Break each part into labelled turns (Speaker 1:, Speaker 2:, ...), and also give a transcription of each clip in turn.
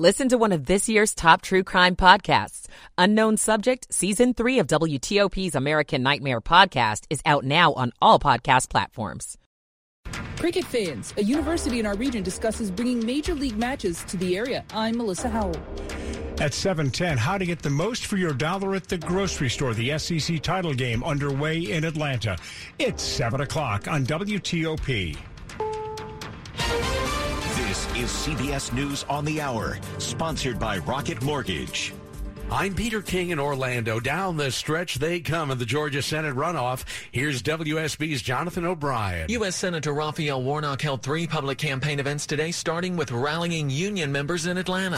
Speaker 1: Listen to one of this year's top true crime podcasts. Unknown Subject, Season 3 of WTOP's American Nightmare podcast is out now on all podcast platforms.
Speaker 2: Cricket fans, a university in our region discusses bringing major league matches to the area. I'm Melissa Howell.
Speaker 3: At 710, how to get the most for your dollar at the grocery store. The SEC title game underway in Atlanta. It's 7 o'clock on WTOP.
Speaker 4: This is CBS News on the Hour, sponsored by Rocket Mortgage.
Speaker 5: I'm Peter King in Orlando. Down the stretch they come in the Georgia Senate runoff. Here's WSB's Jonathan O'Brien.
Speaker 6: U.S. Senator Raphael Warnock held three public campaign events today, starting with rallying union members in Atlanta.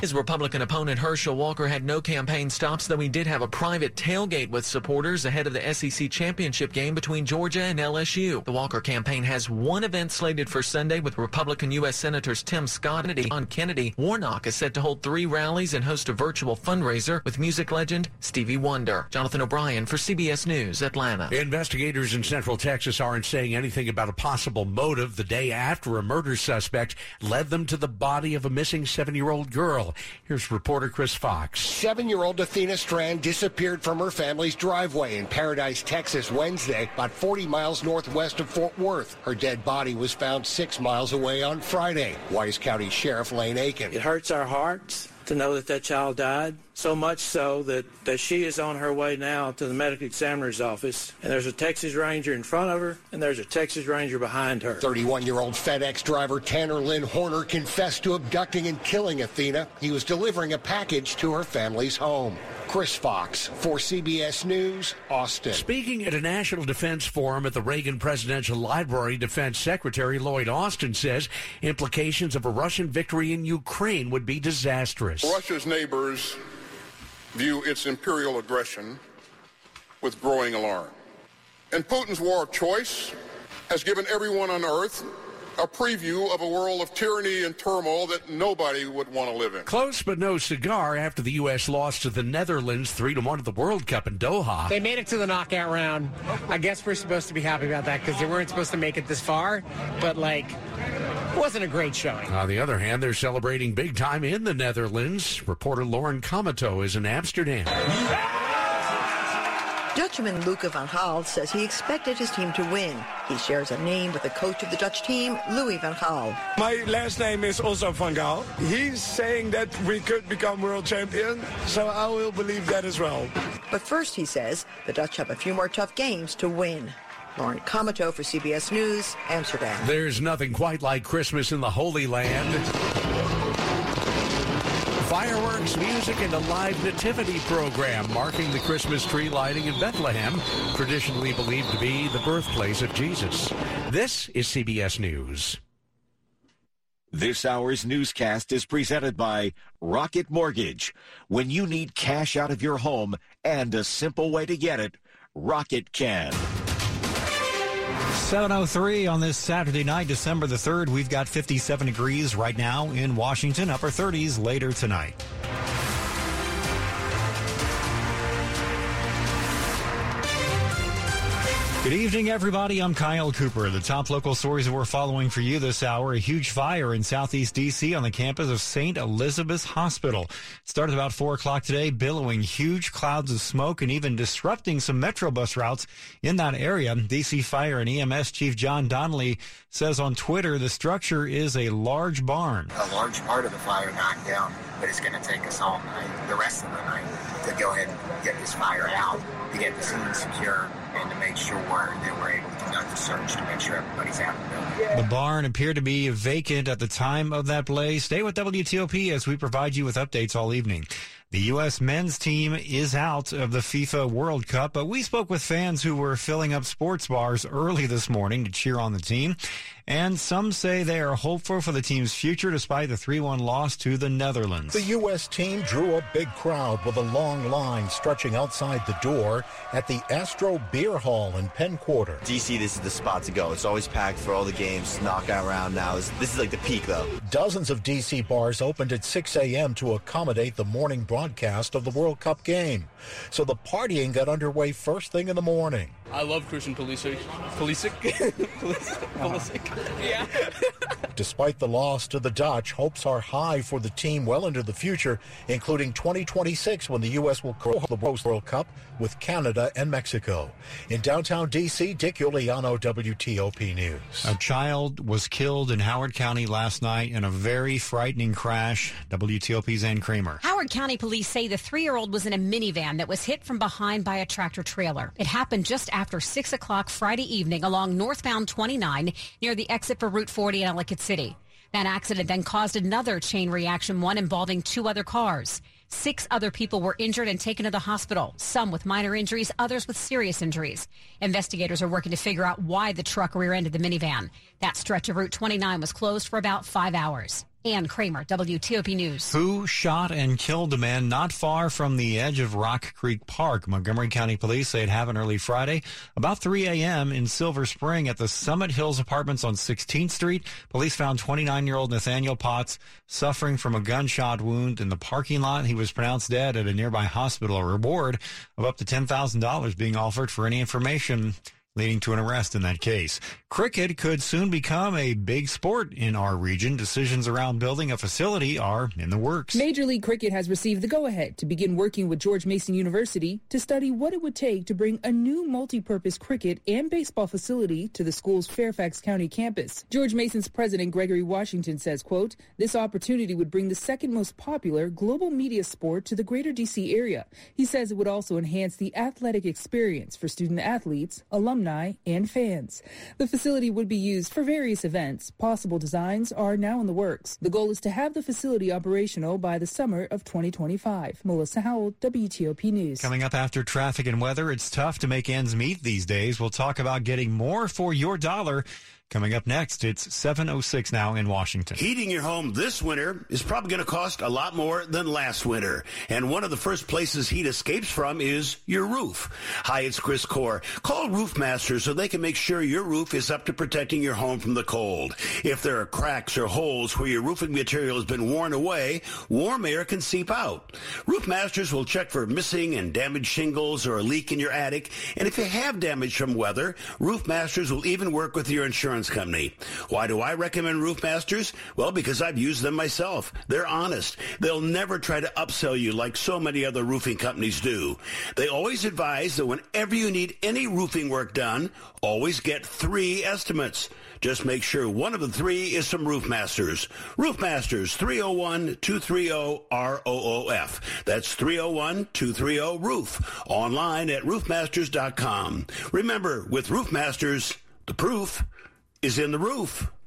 Speaker 6: His Republican opponent Herschel Walker had no campaign stops, though he did have a private tailgate with supporters ahead of the SEC championship game between Georgia and LSU. The Walker campaign has one event slated for Sunday with Republican U.S. Senators Tim Scott and John Kennedy. Warnock is set to hold three rallies and host a virtual fundraiser with music legend Stevie Wonder. Jonathan O'Brien for CBS News, Atlanta.
Speaker 5: Investigators in Central Texas aren't saying anything about a possible motive the day after a murder suspect led them to the body of a missing seven year old girl. Here's reporter Chris Fox.
Speaker 7: Seven year old Athena Strand disappeared from her family's driveway in Paradise, Texas, Wednesday, about 40 miles northwest of Fort Worth. Her dead body was found six miles away on Friday. Wise County Sheriff Lane Akin.
Speaker 8: It hurts our hearts to know that that child died. So much so that, that she is on her way now to the medical examiner's office, and there's a Texas Ranger in front of her, and there's a Texas Ranger behind her.
Speaker 7: 31 year old FedEx driver Tanner Lynn Horner confessed to abducting and killing Athena. He was delivering a package to her family's home. Chris Fox for CBS News, Austin.
Speaker 5: Speaking at a National Defense Forum at the Reagan Presidential Library, Defense Secretary Lloyd Austin says implications of a Russian victory in Ukraine would be disastrous.
Speaker 9: Russia's neighbors view its imperial aggression with growing alarm. And Putin's war of choice has given everyone on earth a preview of a world of tyranny and turmoil that nobody would want to live in.
Speaker 5: Close but no cigar after the U.S. lost to the Netherlands 3 to 1 at the World Cup in Doha.
Speaker 10: They made it to the knockout round. I guess we're supposed to be happy about that because they weren't supposed to make it this far. But, like, it wasn't a great showing.
Speaker 5: On the other hand, they're celebrating big time in the Netherlands. Reporter Lauren Comato is in Amsterdam.
Speaker 11: Dutchman Luca van Gaal says he expected his team to win. He shares a name with the coach of the Dutch team, Louis van Gaal.
Speaker 12: My last name is also van Gaal. He's saying that we could become world champion, so I will believe that as well.
Speaker 11: But first, he says, the Dutch have a few more tough games to win. Lauren Comato for CBS News, Amsterdam.
Speaker 5: There's nothing quite like Christmas in the Holy Land. Fireworks, music, and a live nativity program marking the Christmas tree lighting in Bethlehem, traditionally believed to be the birthplace of Jesus. This is CBS News.
Speaker 4: This hour's newscast is presented by Rocket Mortgage. When you need cash out of your home and a simple way to get it, Rocket can.
Speaker 13: 703 on this Saturday night, December the 3rd. We've got 57 degrees right now in Washington, upper 30s later tonight. Good evening, everybody. I'm Kyle Cooper. The top local stories we're following for you this hour. A huge fire in southeast D.C. on the campus of St. Elizabeth's Hospital. It started about 4 o'clock today, billowing huge clouds of smoke and even disrupting some Metro bus routes in that area. D.C. Fire and EMS Chief John Donnelly says on Twitter the structure is a large barn.
Speaker 14: A large part of the fire knocked down, but it's going to take us all night, the rest of the night, to go ahead and get this fire out, to get the scene secure and to make sure that we're able to conduct the search to make sure everybody's out in the building.
Speaker 13: The barn appeared to be vacant at the time of that blaze. Stay with WTOP as we provide you with updates all evening. The U.S. men's team is out of the FIFA World Cup, but we spoke with fans who were filling up sports bars early this morning to cheer on the team. And some say they are hopeful for the team's future despite the 3-1 loss to the Netherlands.
Speaker 15: The U.S. team drew a big crowd with a long line stretching outside the door at the Astro Beer Hall in Penn Quarter.
Speaker 16: DC, this is the spot to go. It's always packed for all the games. Knockout round now. This is like the peak, though.
Speaker 15: Dozens of DC bars opened at 6 a.m. to accommodate the morning broadcast of the World Cup game. So the partying got underway first thing in the morning.
Speaker 17: I love Christian Pulisic. Pulisic? Pulisic? Yeah.
Speaker 15: Despite the loss to the Dutch, hopes are high for the team well into the future, including 2026 when the U.S. will co host the World Cup with Canada and Mexico. In downtown D.C., Dick Uliano, WTOP News.
Speaker 13: A child was killed in Howard County last night in a very frightening crash. WTOP's Ann Kramer.
Speaker 17: Howard County police say the three-year-old was in a minivan that was hit from behind by a tractor trailer. It happened just after 6 o'clock Friday evening along northbound 29 near the exit for Route 40 in Ellicott City. That accident then caused another chain reaction, one involving two other cars. Six other people were injured and taken to the hospital, some with minor injuries, others with serious injuries. Investigators are working to figure out why the truck rear-ended the minivan. That stretch of Route 29 was closed for about five hours. Ann Kramer, WTOP News.
Speaker 13: Who shot and killed a man not far from the edge of Rock Creek Park? Montgomery County Police say it happened early Friday, about 3 a.m. in Silver Spring at the Summit Hills Apartments on 16th Street. Police found 29-year-old Nathaniel Potts suffering from a gunshot wound in the parking lot. He was pronounced dead at a nearby hospital. A reward of up to $10,000 being offered for any information leading to an arrest in that case. Cricket could soon become a big sport in our region. Decisions around building a facility are in the works.
Speaker 2: Major League Cricket has received the go-ahead to begin working with George Mason University to study what it would take to bring a new multi-purpose cricket and baseball facility to the school's Fairfax County campus. George Mason's president Gregory Washington says, quote, this opportunity would bring the second most popular global media sport to the greater DC area. He says it would also enhance the athletic experience for student athletes, alumni, alumni, and fans. The facility would be used for various events. Possible designs are now in the works. The goal is to have the facility operational by the summer of 2025. Melissa Howell, WTOP News.
Speaker 13: Coming up after traffic and weather, it's tough to make ends meet these days. We'll talk about getting more for your dollar. Coming up next, it's 7.06 now in Washington.
Speaker 18: Heating your home this winter is probably going to cost a lot more than last winter. And one of the first places heat escapes from is your roof. Hi, it's Chris Core. Call Roofmaster so they can make sure your roof is up to protecting your home from the cold. If there are cracks or holes where your roofing material has been worn away, warm air can seep out. Roofmasters will check for missing and damaged shingles or a leak in your attic. And if you have damage from weather, Roofmasters will even work with your insurance insurance company. Why do I recommend Roofmasters? Well, because I've used them myself. They're honest. They'll never try to upsell you like so many other roofing companies do. They always advise that whenever you need any roofing work done, always get three estimates. Just make sure one of the three is from Roofmasters. Roofmasters 301-230-ROOF. That's 301-230-ROOF. Online at roofmasters.com. Remember, with Roofmasters, the proof is in the roof.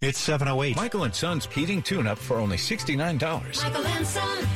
Speaker 13: It's 708.
Speaker 19: Michael and Son's heating tune-up for only $69.
Speaker 20: Michael and Son.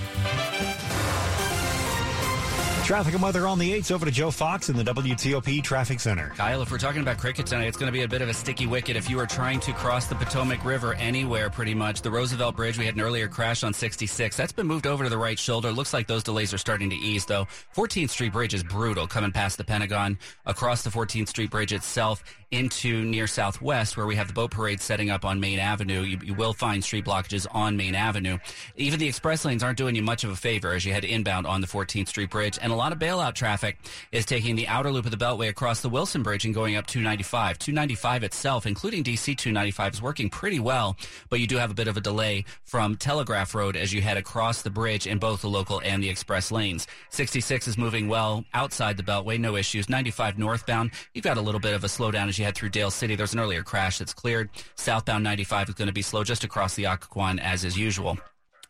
Speaker 13: Traffic and weather on the 8s over to Joe Fox in the WTOP Traffic Center.
Speaker 21: Kyle, if we're talking about cricket tonight, it's going to be a bit of a sticky wicket if you are trying to cross the Potomac River anywhere, pretty much. The Roosevelt Bridge, we had an earlier crash on 66. That's been moved over to the right shoulder. Looks like those delays are starting to ease, though. 14th Street Bridge is brutal coming past the Pentagon, across the 14th Street Bridge itself into near Southwest, where we have the boat parade setting up on Main Avenue. You, you will find street blockages on Main Avenue. Even the express lanes aren't doing you much of a favor as you head inbound on the 14th Street Bridge. And a lot of bailout traffic is taking the outer loop of the Beltway across the Wilson Bridge and going up 295. 295 itself, including DC 295, is working pretty well, but you do have a bit of a delay from Telegraph Road as you head across the bridge in both the local and the express lanes. 66 is moving well outside the Beltway, no issues. 95 northbound, you've got a little bit of a slowdown as you head through Dale City. There's an earlier crash that's cleared. Southbound 95 is going to be slow just across the Occoquan as is usual.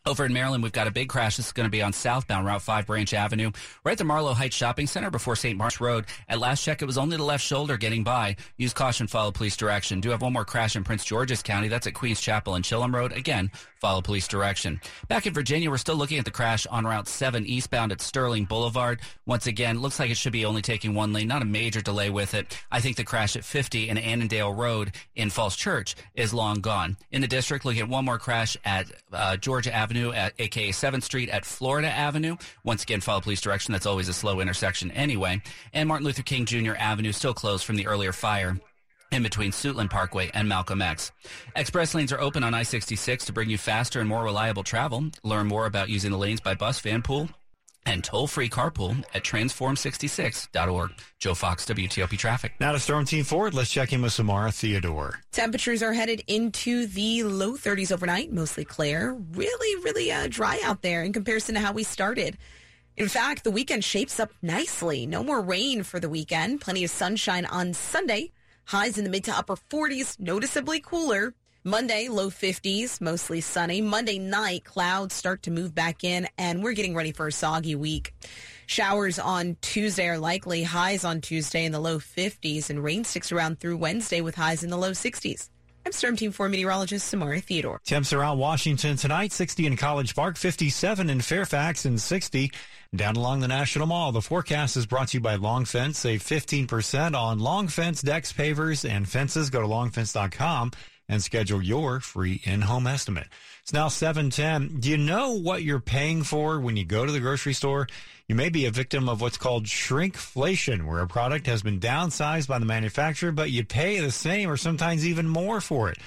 Speaker 21: Over in Maryland, we've got a big crash. This is going to be on southbound Route 5 Branch Avenue, right at the Marlow Heights Shopping Center before St. Mark's Road. At last check, it was only the left shoulder getting by. Use caution, follow police direction. Do have one more crash in Prince George's County. That's at Queens Chapel and Chillum Road. Again, follow police direction. Back in Virginia, we're still looking at the crash on Route 7 eastbound at Sterling Boulevard. Once again, looks like it should be only taking one lane, not a major delay with it. I think the crash at 50 and Annandale Road in Falls Church is long gone. In the district, looking at one more crash at uh, Georgia Avenue at aka 7th Street at Florida Avenue. Once again, follow police direction. That's always a slow intersection anyway. And Martin Luther King Jr. Avenue still closed from the earlier fire in between Suitland Parkway and Malcolm X. Express lanes are open on I-66 to bring you faster and more reliable travel. Learn more about using the lanes by bus, van pool, and toll-free carpool at transform66.org. Joe Fox, WTOP Traffic.
Speaker 13: Now to Storm Team 4, let's check in with Samara Theodore.
Speaker 22: Temperatures are headed into the low 30s overnight, mostly clear. Really, really uh, dry out there in comparison to how we started. In fact, the weekend shapes up nicely. No more rain for the weekend. Plenty of sunshine on Sunday. Highs in the mid to upper 40s, noticeably cooler. Monday, low 50s, mostly sunny. Monday night, clouds start to move back in, and we're getting ready for a soggy week. Showers on Tuesday are likely. Highs on Tuesday in the low 50s, and rain sticks around through Wednesday with highs in the low 60s. I'm Storm Team 4 meteorologist Samara Theodore.
Speaker 13: Temps around Washington tonight, 60 in College Park, 57 in Fairfax, and 60 down along the National Mall. The forecast is brought to you by Long Fence. Save 15% on Long Fence decks, pavers, and fences. Go to longfence.com and schedule your free in-home estimate. It's now 710. Do you know what you're paying for when you go to the grocery store? You may be a victim of what's called shrinkflation, where a product has been downsized by the manufacturer, but you pay the same or sometimes even more for it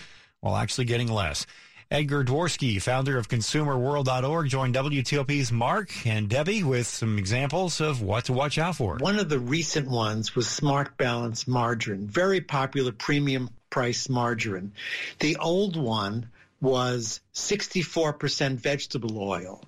Speaker 13: while actually getting less. Edgar Dworsky, founder of ConsumerWorld.org, joined WTOP's Mark and Debbie with some examples of what to watch out for.
Speaker 23: One of the recent ones was Smart Balance margarine, very popular premium price margarine. The old one was 64% vegetable oil.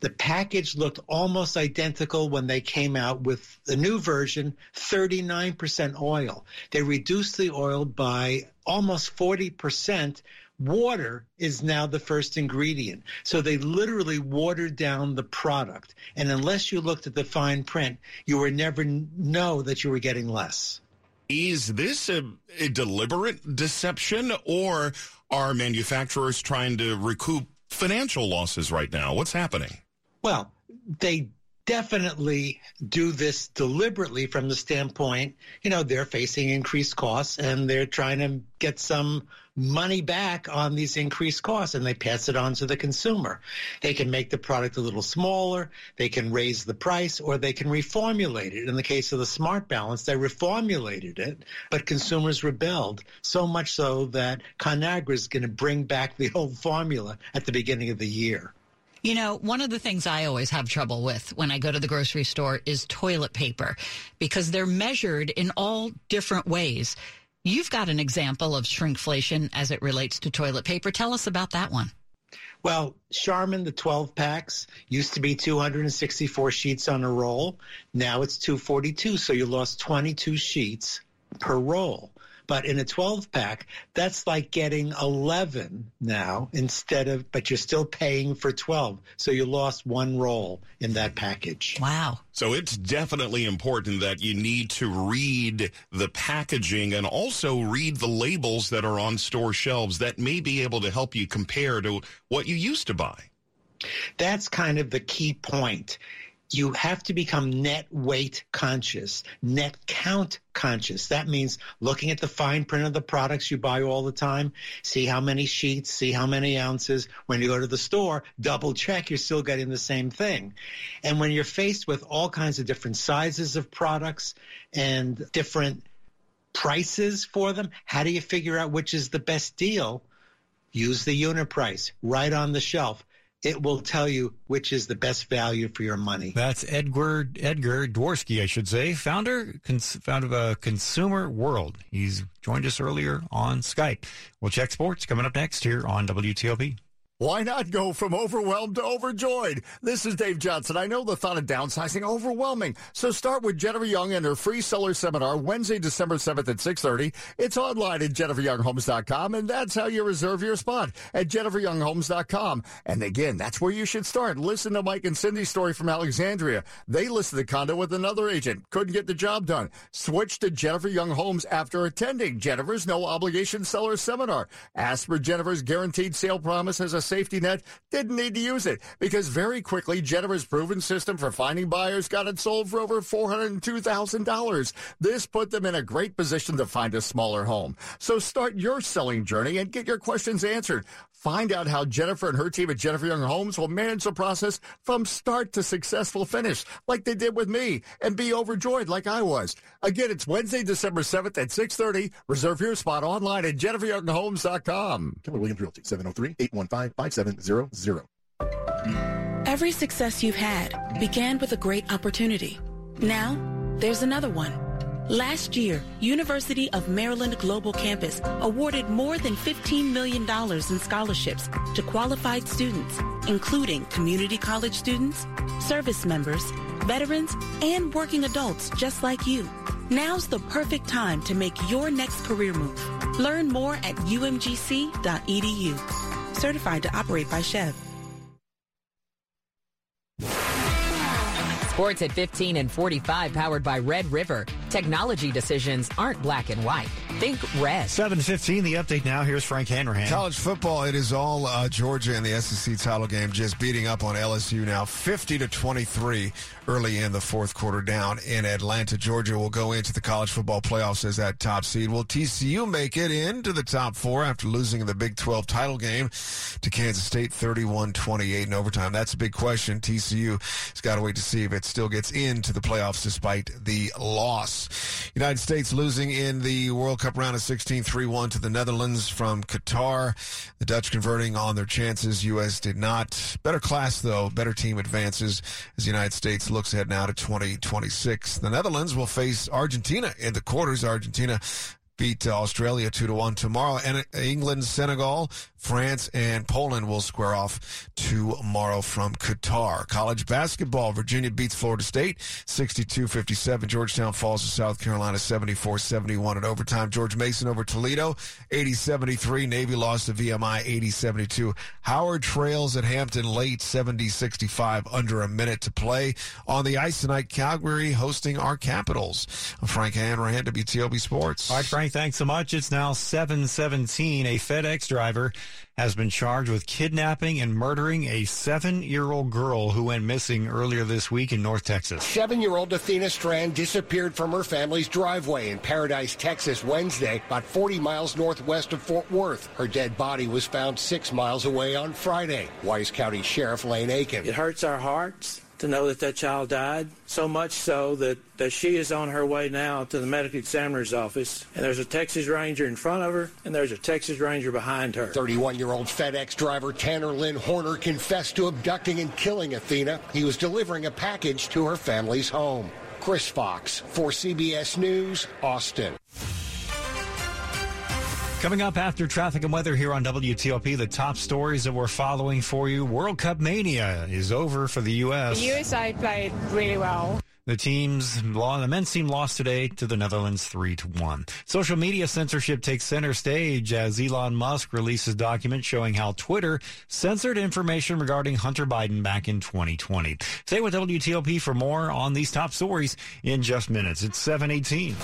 Speaker 23: The package looked almost identical when they came out with the new version, 39% oil. They reduced the oil by almost 40%. Water is now the first ingredient. So they literally watered down the product. And unless you looked at the fine print, you would never know that you were getting less.
Speaker 20: Is this a, a deliberate deception or are manufacturers trying to recoup financial losses right now? What's happening?
Speaker 23: Well, they definitely do this deliberately from the standpoint, you know, they're facing increased costs and they're trying to get some money back on these increased costs and they pass it on to the consumer. They can make the product a little smaller, they can raise the price, or they can reformulate it. In the case of the Smart Balance, they reformulated it, but consumers rebelled so much so that ConAgra is going to bring back the old formula at the beginning of the year.
Speaker 24: You know, one of the things I always have trouble with when I go to the grocery store is toilet paper because they're measured in all different ways. You've got an example of shrinkflation as it relates to toilet paper. Tell us about that one.
Speaker 23: Well, Charmin, the 12 packs, used to be 264 sheets on a roll. Now it's 242, so you lost 22 sheets per roll. But in a 12 pack, that's like getting 11 now instead of, but you're still paying for 12. So you lost one roll in that package.
Speaker 24: Wow.
Speaker 20: So it's definitely important that you need to read the packaging and also read the labels that are on store shelves that may be able to help you compare to what you used to buy.
Speaker 23: That's kind of the key point you have to become net weight conscious, net count conscious. That means looking at the fine print of the products you buy all the time, see how many sheets, see how many ounces. When you go to the store, double check you're still getting the same thing. And when you're faced with all kinds of different sizes of products and different prices for them, how do you figure out which is the best deal? Use the unit price right on the shelf it will tell you which is the best value for your money.
Speaker 13: That's Edgar Edgar Dworsky, I should say, founder cons, founder of a uh, Consumer World. He's joined us earlier on Skype. We'll check sports coming up next here on WTOP.
Speaker 25: Why not go from overwhelmed to overjoyed? This is Dave Johnson. I know the thought of downsizing overwhelming. So start with Jennifer Young and her free seller seminar Wednesday, December 7th at 6:30. It's online at jenniferyounghomes.com and that's how you reserve your spot at jenniferyounghomes.com. And again, that's where you should start. Listen to Mike and Cindy's story from Alexandria. They listed the condo with another agent, couldn't get the job done. Switch to Jennifer Young Homes after attending Jennifer's no obligation seller seminar. Ask for Jennifer's guaranteed sale promise as a safety net, didn't need to use it because very quickly Jennifer's proven system for finding buyers got it sold for over $402,000. This put them in a great position to find a smaller home. So start your selling journey and get your questions answered. Find out how Jennifer and her team at Jennifer Young Homes will manage the process from start to successful finish, like they did with me, and be overjoyed like I was. Again, it's Wednesday, December 7th at 6.30. Reserve your spot online at jenniferyounghomes.com.
Speaker 26: Keller Williams Realty, 703-815-5700.
Speaker 27: Every success you've had began with a great opportunity. Now, there's another one. Last year, University of Maryland Global Campus awarded more than $15 million in scholarships to qualified students, including community college students, service members, veterans, and working adults just like you. Now's the perfect time to make your next career move. Learn more at umgc.edu. Certified to operate by SCHEV.
Speaker 28: Sports at 15 and 45 powered by Red River. Technology decisions aren't black and white. Think red.
Speaker 13: 715, the update now. Here's Frank Hanrahan.
Speaker 29: College football, it is all uh, Georgia in the SEC title game, just beating up on LSU now 50 to 23 early in the fourth quarter down in Atlanta. Georgia will go into the college football playoffs as that top seed. Will TCU make it into the top four after losing the Big 12 title game to Kansas State 31 28 in overtime? That's a big question. TCU has got to wait to see if it still gets into the playoffs despite the loss. United States losing in the World Cup round of 16 3 1 to the Netherlands from Qatar. The Dutch converting on their chances. U.S. did not. Better class, though. Better team advances as the United States looks ahead now to 2026. The Netherlands will face Argentina in the quarters. Argentina beat uh, Australia 2 to 1 tomorrow. And uh, England, Senegal, France, and Poland will square off tomorrow from Qatar. College basketball, Virginia beats Florida State 62-57. Georgetown falls to South Carolina 74-71 in overtime. George Mason over Toledo 80-73. Navy lost to VMI 80-72. Howard trails at Hampton late 70-65 under a minute to play. On the ice tonight, Calgary hosting our Capitals. Frank Hanrahan, WTOP Sports.
Speaker 13: All right, Frank, thanks so much. It's now 717. A FedEx driver has been charged with kidnapping and murdering a seven-year-old girl who went missing earlier this week in North Texas.
Speaker 30: Seven-year-old Athena Strand disappeared from her family's driveway in Paradise, Texas, Wednesday, about 40 miles northwest of Fort Worth. Her dead body was found six miles away on Friday. Wise County Sheriff Lane Akin.
Speaker 31: It hurts our hearts to know that that child died. So much so that, that she is on her way now to the medical examiner's office. And there's a Texas Ranger in front of her, and there's a Texas Ranger behind her.
Speaker 30: 31 year old FedEx driver Tanner Lynn Horner confessed to abducting and killing Athena. He was delivering a package to her family's home. Chris Fox for CBS News, Austin.
Speaker 13: Coming up after traffic and weather here on WTOP, the top stories that we're following for you. World Cup mania is over for the U.S.
Speaker 32: The USA played really well.
Speaker 13: The team's the men's team lost today to the Netherlands three to one. Social media censorship takes center stage as Elon Musk releases documents showing how Twitter censored information regarding Hunter Biden back in 2020. Stay with WTOP for more on these top stories in just minutes. It's 718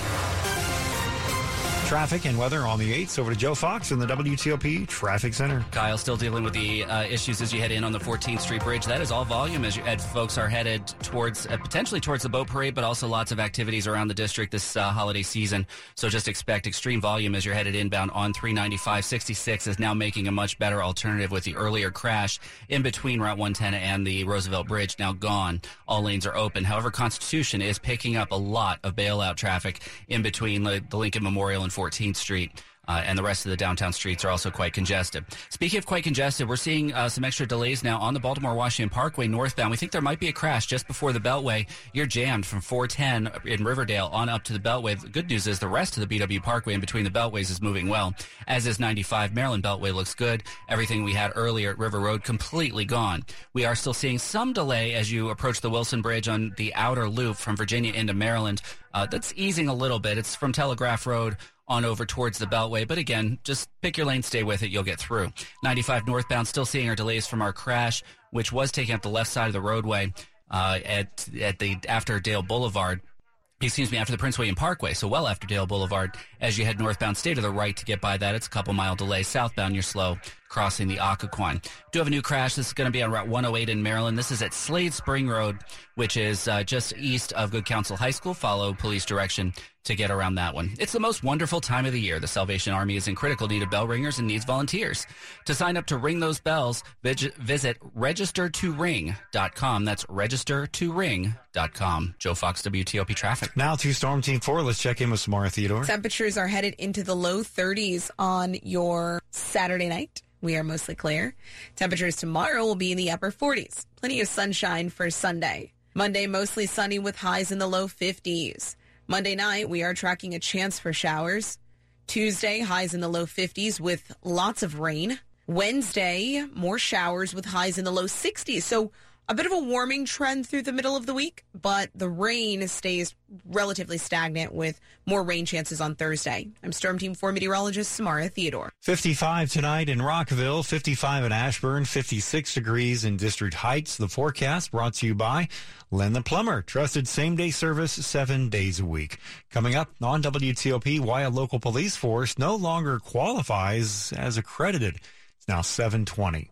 Speaker 13: traffic and weather on the 8th. Over to Joe Fox in the WTOP Traffic Center.
Speaker 21: Kyle still dealing with the uh, issues as you head in on the 14th Street Bridge. That is all volume as, you, as folks are headed towards, uh, potentially towards the boat parade, but also lots of activities around the district this uh, holiday season. So just expect extreme volume as you're headed inbound on 395. 66 is now making a much better alternative with the earlier crash in between Route 110 and the Roosevelt Bridge now gone. All lanes are open. However, Constitution is picking up a lot of bailout traffic in between the Lincoln Memorial and 14th Street. Uh, and the rest of the downtown streets are also quite congested. Speaking of quite congested, we're seeing uh, some extra delays now on the Baltimore Washington Parkway northbound. We think there might be a crash just before the Beltway. You're jammed from 410 in Riverdale on up to the Beltway. The good news is the rest of the BW Parkway in between the Beltways is moving well, as is 95. Maryland Beltway looks good. Everything we had earlier at River Road completely gone. We are still seeing some delay as you approach the Wilson Bridge on the outer loop from Virginia into Maryland. Uh, that's easing a little bit. It's from Telegraph Road on over towards the Beltway. But again, just pick your lane, stay with it, you'll get through. 95 northbound, still seeing our delays from our crash, which was taking up the left side of the roadway uh, at at the after Dale Boulevard. Excuse me, after the Prince William Parkway, so well after Dale Boulevard. As you head northbound, stay to the right to get by that. It's a couple mile delay. Southbound, you're slow crossing the Occoquan. Do have a new crash. This is going to be on Route 108 in Maryland. This is at Slade Spring Road, which is uh, just east of Good Counsel High School. Follow police direction to get around that one. It's the most wonderful time of the year. The Salvation Army is in critical need of bell ringers and needs volunteers. To sign up to ring those bells, visit registertoring.com. That's registertoring.com. Joe Fox, WTOP Traffic.
Speaker 13: Now to Storm Team 4. Let's check in with Samara Theodore.
Speaker 22: Temperatures are headed into the low 30s on your Saturday night. We are mostly clear. Temperatures tomorrow will be in the upper 40s. Plenty of sunshine for Sunday. Monday, mostly sunny with highs in the low 50s. Monday night, we are tracking a chance for showers. Tuesday, highs in the low 50s with lots of rain. Wednesday, more showers with highs in the low 60s. So a bit of a warming trend through the middle of the week, but the rain stays relatively stagnant with more rain chances on Thursday. I'm Storm Team 4 meteorologist Samara Theodore.
Speaker 13: 55 tonight in Rockville, 55 in Ashburn, 56 degrees in District Heights. The forecast brought to you by Len the Plumber, trusted same day service seven days a week. Coming up on WTOP, why a local police force no longer qualifies as accredited. It's now 720.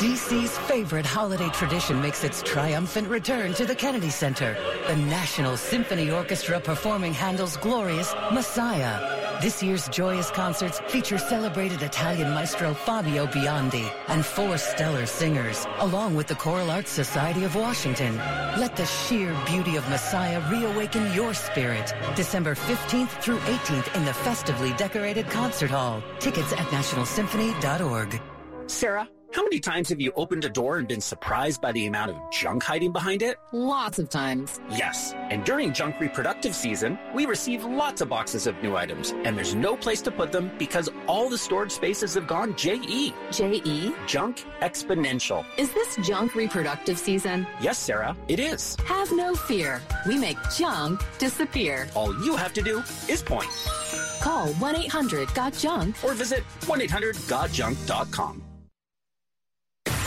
Speaker 33: DC's favorite holiday tradition makes its triumphant return to the Kennedy Center. The National Symphony Orchestra performing Handel's glorious Messiah. This year's joyous concerts feature celebrated Italian maestro Fabio Biondi and four stellar singers, along with the Choral Arts Society of Washington. Let the sheer beauty of Messiah reawaken your spirit. December 15th through 18th in the festively decorated concert hall. Tickets at nationalsymphony.org.
Speaker 34: Sarah, how many times have you opened a door and been surprised by the amount of junk hiding behind it?
Speaker 35: Lots of times.
Speaker 34: Yes. And during junk reproductive season, we receive lots of boxes of new items, and there's no place to put them because all the storage spaces have gone JE.
Speaker 35: JE?
Speaker 34: Junk exponential.
Speaker 35: Is this junk reproductive season?
Speaker 34: Yes, Sarah, it is.
Speaker 35: Have no fear. We make junk disappear.
Speaker 34: All you have to do is point.
Speaker 35: Call 1 800 GOT JUNK
Speaker 34: or visit 1 800 GotJunk.com.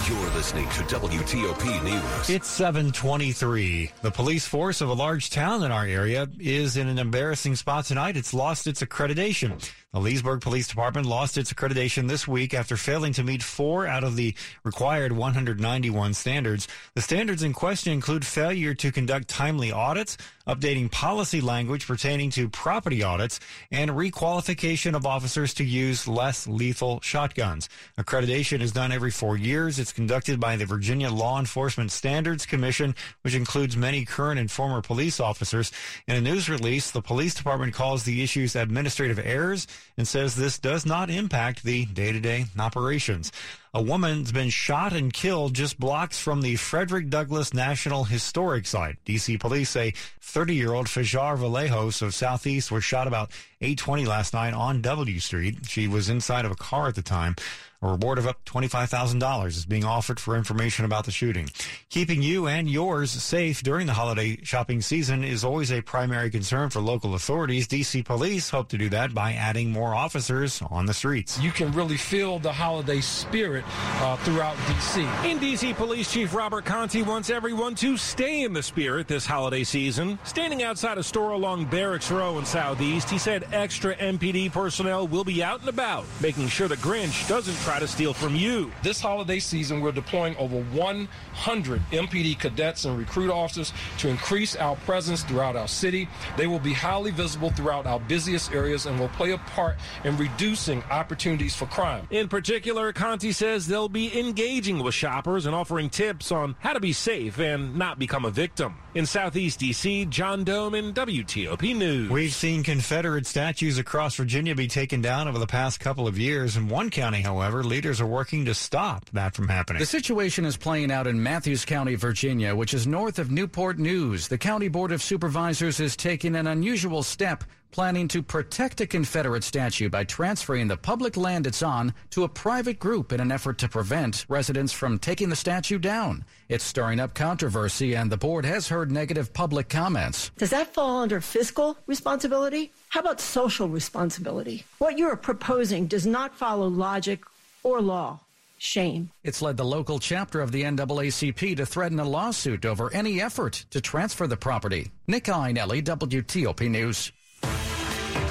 Speaker 36: You're listening to WTOP News.
Speaker 13: It's 723. The police force of a large town in our area is in an embarrassing spot tonight. It's lost its accreditation. The Leesburg Police Department lost its accreditation this week after failing to meet four out of the required 191 standards. The standards in question include failure to conduct timely audits, updating policy language pertaining to property audits, and requalification of officers to use less lethal shotguns. Accreditation is done every four years. It's conducted by the Virginia Law Enforcement Standards Commission, which includes many current and former police officers. In a news release, the police department calls the issues administrative errors and says this does not impact the day-to-day operations. A woman's been shot and killed just blocks from the Frederick Douglass National Historic Site. D.C. police say 30-year-old Fajar Vallejos of Southeast was shot about 820 last night on W Street. She was inside of a car at the time. A reward of up $25,000 is being offered for information about the shooting. Keeping you and yours safe during the holiday shopping season is always a primary concern for local authorities. DC police hope to do that by adding more officers on the streets.
Speaker 37: You can really feel the holiday spirit uh, throughout DC.
Speaker 38: In DC Police Chief Robert Contee wants everyone to stay in the spirit this holiday season. Standing outside a store along Barracks Row in Southeast, he said extra MPD personnel will be out and about, making sure the Grinch doesn't try to steal from you.
Speaker 37: This holiday season, we're deploying over 100 MPD cadets and recruit officers to increase our presence throughout our city. They will be highly visible throughout our busiest areas and will play a part in reducing opportunities for crime.
Speaker 38: In particular, Contee says they'll be engaging with shoppers and offering tips on how to be safe and not become a victim. In Southeast D.C., John Domen WTOP News.
Speaker 13: We've seen Confederate statues across Virginia be taken down over the past couple of years. In one county, however, leaders are working to stop that from happening.
Speaker 39: The situation is playing out in Mathews County, Virginia, which is north of Newport News. The County Board of Supervisors is taking an unusual step planning to protect a Confederate statue by transferring the public land it's on to a private group in an effort to prevent residents from taking the statue down. It's stirring up controversy, and the board has heard negative public comments.
Speaker 40: Does that fall under fiscal responsibility? How about social responsibility? What you are proposing does not follow logic or law. Shame.
Speaker 39: It's led the local chapter of the NAACP to threaten a lawsuit over any effort to transfer the property. Nick Iannelli, WTOP News.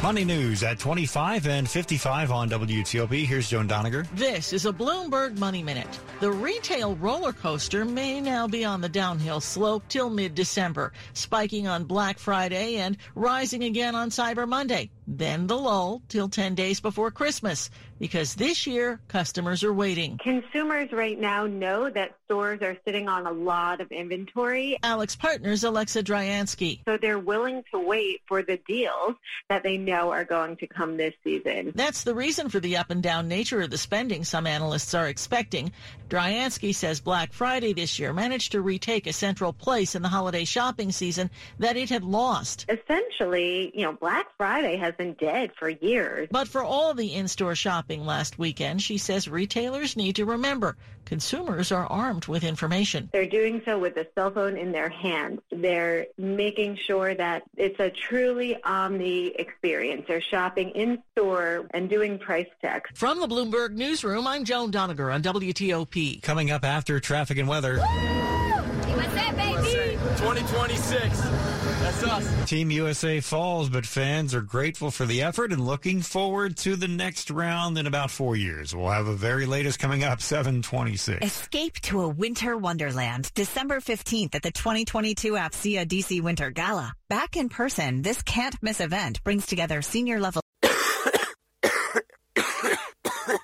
Speaker 13: Money news at 25 and 55 on WTOP. Here's Joan Doniger.
Speaker 41: This is a Bloomberg Money Minute. The retail roller coaster may now be on the downhill slope till mid December, spiking on Black Friday and rising again on Cyber Monday. Then the lull till 10 days before Christmas, because this year customers are waiting.
Speaker 42: Consumers right now know that stores are sitting on a lot of inventory.
Speaker 41: AlixPartners Alexa Dryansky.
Speaker 42: So they're willing to wait for the deals that they know are going to come this season.
Speaker 41: That's the reason for the up and down nature of the spending some analysts are expecting. Dryansky says Black Friday this year managed to retake a central place in the holiday shopping season that it had lost.
Speaker 42: Essentially, you know, Black Friday has been dead for years.
Speaker 41: But for all the in-store shopping last weekend, she says retailers need to remember consumers are armed with information.
Speaker 42: They're doing so with a cell phone in their hand. They're making sure that it's a truly omni experience. They're shopping in store and doing price checks.
Speaker 41: From the Bloomberg Newsroom, I'm Joan Doniger on WTOP.
Speaker 13: Coming up after traffic and weather.
Speaker 43: USA, baby! 2026. That's us.
Speaker 13: Team USA falls, but fans are grateful for the effort and looking forward to the next round in about four years. We'll have the very latest coming up, 726.
Speaker 44: Escape to a winter wonderland, December 15th at the 2022 APSIA DC Winter Gala. Back in person, this can't miss event brings together senior level.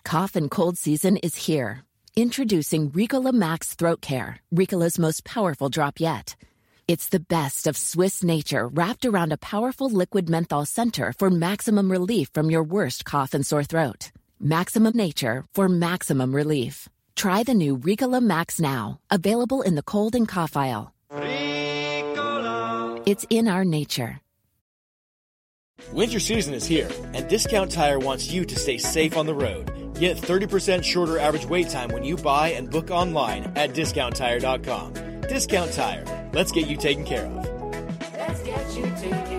Speaker 45: Cough and cold season is here. Introducing Ricola Max Throat Care, Ricola's most powerful drop yet. It's the best of Swiss nature wrapped around a powerful liquid menthol center for maximum relief from your worst cough and sore throat. Maximum nature for maximum relief. Try the new Ricola Max now, available in the cold and cough aisle. Ricola. It's in our nature.
Speaker 46: Winter season is here, and Discount Tire wants you to stay safe on the road. Get 30% shorter average wait time when you buy and book online at discounttire.com. Discount Tire. Let's get you taken care of. Let's get you taken